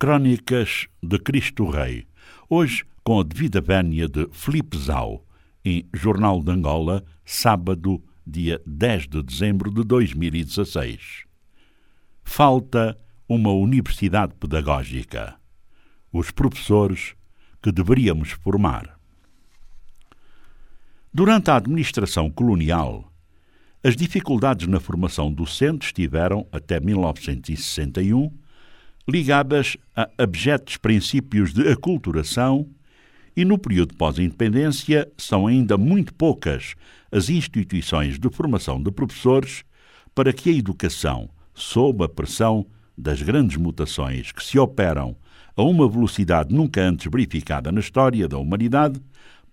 Crónicas de Cristo Rei, hoje com a devida vénia de Filipe Zau, em Jornal de Angola, sábado, dia 10 de dezembro de 2016. Falta uma universidade pedagógica. Os professores que deveríamos formar. Durante a administração colonial, as dificuldades na formação docente estiveram, até 1961, ligadas a abjetos princípios de aculturação e, no período pós-independência, são ainda muito poucas as instituições de formação de professores para que a educação, sob a pressão das grandes mutações que se operam a uma velocidade nunca antes verificada na história da humanidade,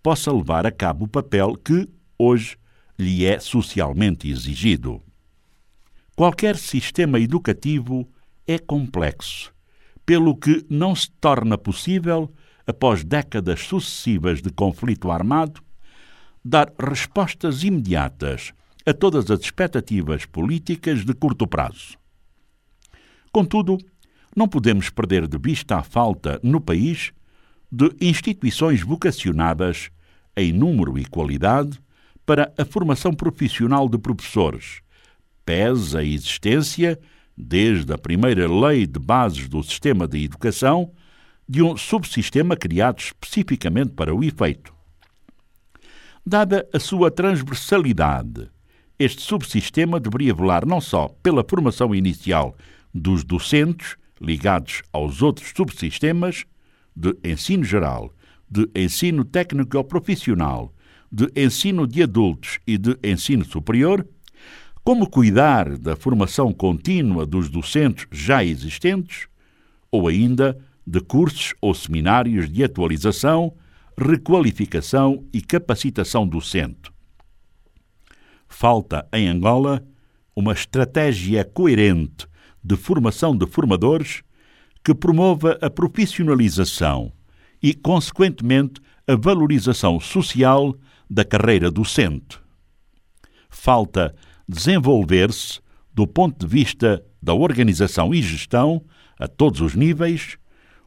possa levar a cabo o papel que, hoje, lhe é socialmente exigido. Qualquer sistema educativo é complexo, pelo que não se torna possível, após décadas sucessivas de conflito armado, dar respostas imediatas a todas as expectativas políticas de curto prazo. Contudo, não podemos perder de vista a falta, no país, de instituições vocacionadas, em número e qualidade, para a formação profissional de professores, pese a existência desde a primeira lei de bases do sistema de educação, de um subsistema criado especificamente para o efeito. Dada a sua transversalidade, este subsistema deveria velar não só pela formação inicial dos docentes ligados aos outros subsistemas de ensino geral, de ensino técnico profissional, de ensino de adultos e de ensino superior, como cuidar da formação contínua dos docentes já existentes, ou ainda de cursos ou seminários de atualização, requalificação e capacitação docente. Falta em Angola uma estratégia coerente de formação de formadores que promova a profissionalização e, consequentemente, a valorização social da carreira docente. Falta desenvolver-se, do ponto de vista da organização e gestão, a todos os níveis,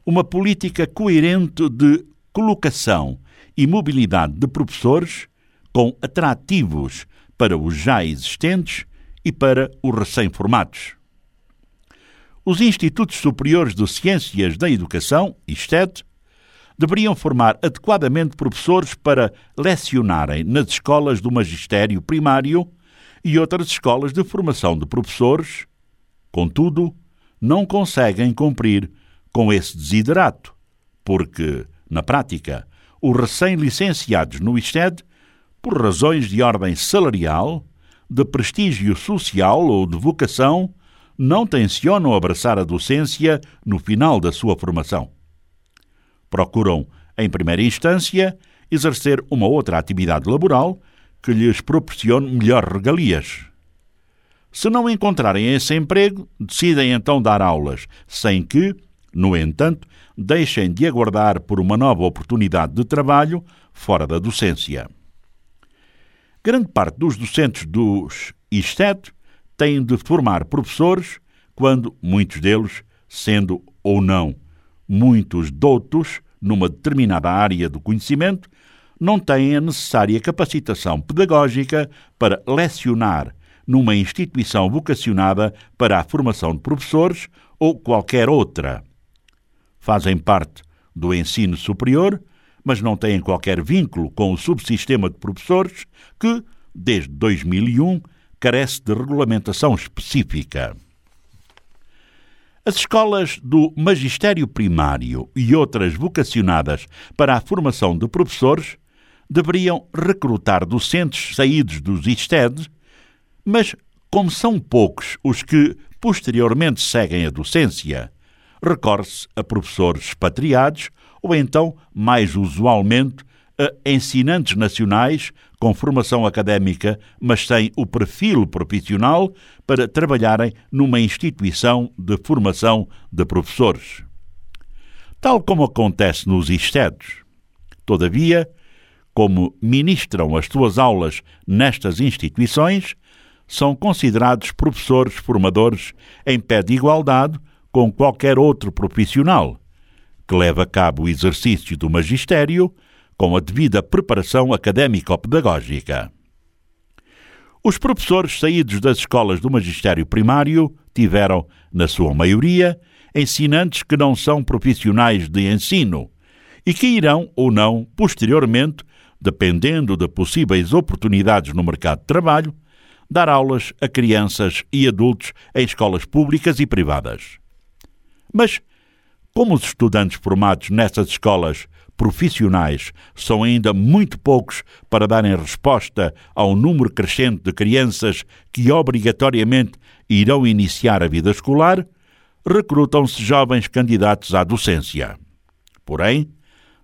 uma política coerente de colocação e mobilidade de professores com atrativos para os já existentes e para os recém-formados. Os Institutos Superiores de Ciências da Educação, ISTED, deveriam formar adequadamente professores para lecionarem nas escolas do magistério primário e outras escolas de formação de professores, contudo, não conseguem cumprir com esse desiderato, porque, na prática, os recém-licenciados no ISTED, por razões de ordem salarial, de prestígio social ou de vocação, não tencionam abraçar a docência no final da sua formação. Procuram, em primeira instância, exercer uma outra atividade laboral que lhes proporcione melhores regalias. Se não encontrarem esse emprego, decidem então dar aulas, sem que, no entanto, deixem de aguardar por uma nova oportunidade de trabalho fora da docência. Grande parte dos docentes dos ISTET têm de formar professores quando muitos deles, sendo ou não muitos doutos numa determinada área do conhecimento, não têm a necessária capacitação pedagógica para lecionar numa instituição vocacionada para a formação de professores ou qualquer outra. Fazem parte do ensino superior, mas não têm qualquer vínculo com o subsistema de professores que, desde 2001, carece de regulamentação específica. As escolas do magistério primário e outras vocacionadas para a formação de professores deveriam recrutar docentes saídos dos ISTED, mas como são poucos os que posteriormente seguem a docência, recorre-se a professores expatriados ou então, mais usualmente, a ensinantes nacionais com formação académica, mas sem o perfil profissional para trabalharem numa instituição de formação de professores. Tal como acontece nos ISTEDs. Todavia, como ministram as suas aulas nestas instituições, são considerados professores formadores em pé de igualdade com qualquer outro profissional que leva a cabo o exercício do magistério com a devida preparação académico-pedagógica. Os professores saídos das escolas do magistério primário tiveram, na sua maioria, ensinantes que não são profissionais de ensino e que irão ou não, posteriormente, dependendo de possíveis oportunidades no mercado de trabalho, dar aulas a crianças e adultos em escolas públicas e privadas. Mas, como os estudantes formados nessas escolas profissionais são ainda muito poucos para darem resposta ao número crescente de crianças que obrigatoriamente irão iniciar a vida escolar, recrutam-se jovens candidatos à docência. Porém,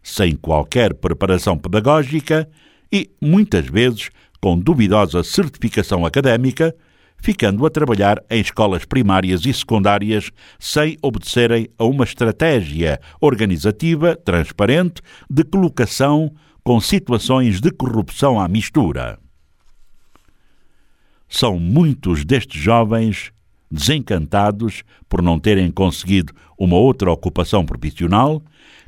sem qualquer preparação pedagógica e, muitas vezes, com duvidosa certificação académica, ficando a trabalhar em escolas primárias e secundárias sem obedecerem a uma estratégia organizativa transparente de colocação com situações de corrupção à mistura. São muitos destes jovens desencantados por não terem conseguido uma outra ocupação profissional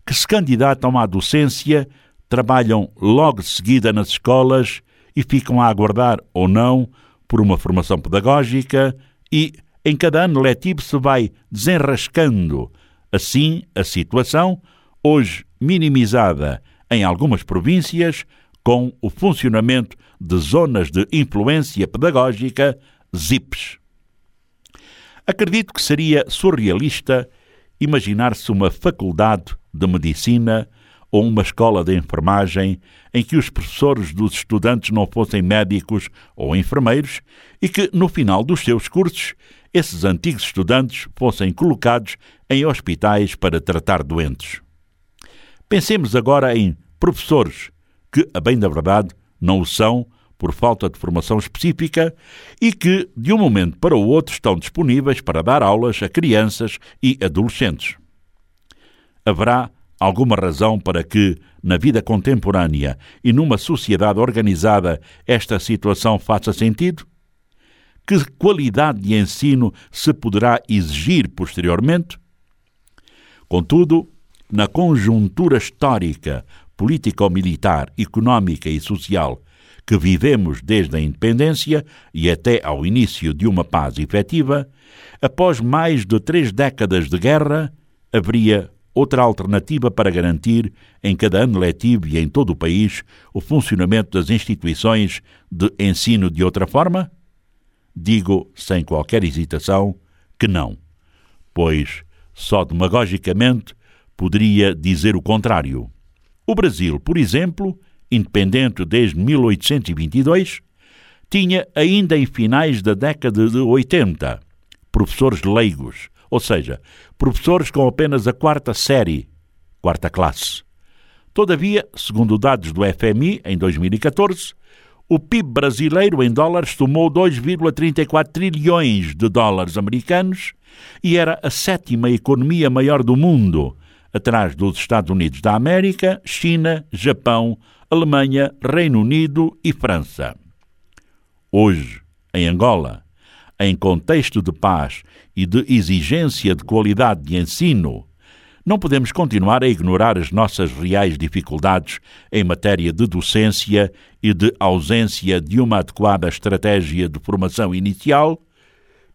que se candidatam à docência, trabalham logo de seguida nas escolas e ficam a aguardar ou não por uma formação pedagógica e em cada ano letivo se vai desenrascando assim a situação, hoje minimizada em algumas províncias, com o funcionamento de zonas de influência pedagógica, ZIPs. Acredito que seria surrealista imaginar-se uma faculdade de medicina ou uma escola de enfermagem em que os professores dos estudantes não fossem médicos ou enfermeiros e que, no final dos seus cursos, esses antigos estudantes fossem colocados em hospitais para tratar doentes. Pensemos agora em professores que, a bem da verdade, não o são por falta de formação específica e que, de um momento para o outro, estão disponíveis para dar aulas a crianças e adolescentes. Haverá alguma razão para que, na vida contemporânea e numa sociedade organizada, esta situação faça sentido? Que qualidade de ensino se poderá exigir posteriormente? Contudo, na conjuntura histórica, político-militar, económica e social que vivemos desde a independência e até ao início de uma paz efetiva, após mais de três décadas de guerra, haveria outra alternativa para garantir, em cada ano letivo e em todo o país, o funcionamento das instituições de ensino de outra forma? Digo, sem qualquer hesitação, que não, pois só demagogicamente poderia dizer o contrário. O Brasil, por exemplo, independente desde 1822, tinha ainda em finais da década de 80 professores leigos ou seja, professores com apenas a quarta série, quarta classe. Todavia, segundo dados do FMI, em 2014, o PIB brasileiro em dólares tomou 2,34 trilhões de dólares americanos e era a sétima economia maior do mundo, atrás dos Estados Unidos da América, China, Japão, Alemanha, Reino Unido e França. Hoje, em Angola, em contexto de paz e de exigência de qualidade de ensino, não podemos continuar a ignorar as nossas reais dificuldades em matéria de docência e de ausência de uma adequada estratégia de formação inicial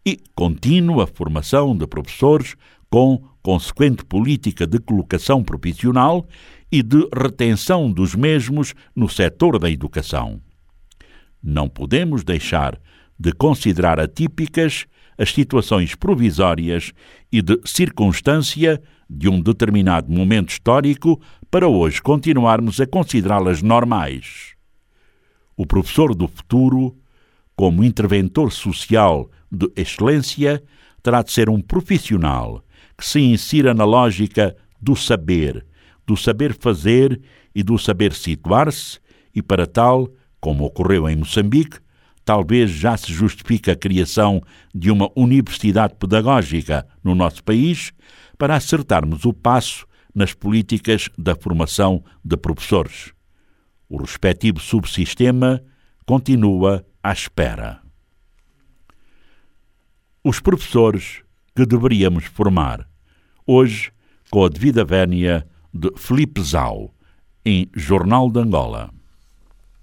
e contínua formação de professores com consequente política de colocação profissional e de retenção dos mesmos no setor da educação. Não podemos deixar de considerar atípicas as situações provisórias e de circunstância de um determinado momento histórico para hoje continuarmos a considerá-las normais. O professor do futuro, como interventor social de excelência, terá de ser um profissional que se insira na lógica do saber, do saber fazer e do saber situar-se, e para tal, como ocorreu em Moçambique, talvez já se justifique a criação de uma universidade pedagógica no nosso país para acertarmos o passo nas políticas da formação de professores. O respectivo subsistema continua à espera. Os professores que deveríamos formar. Hoje, com a devida vénia de Felipe Zau, em Jornal de Angola.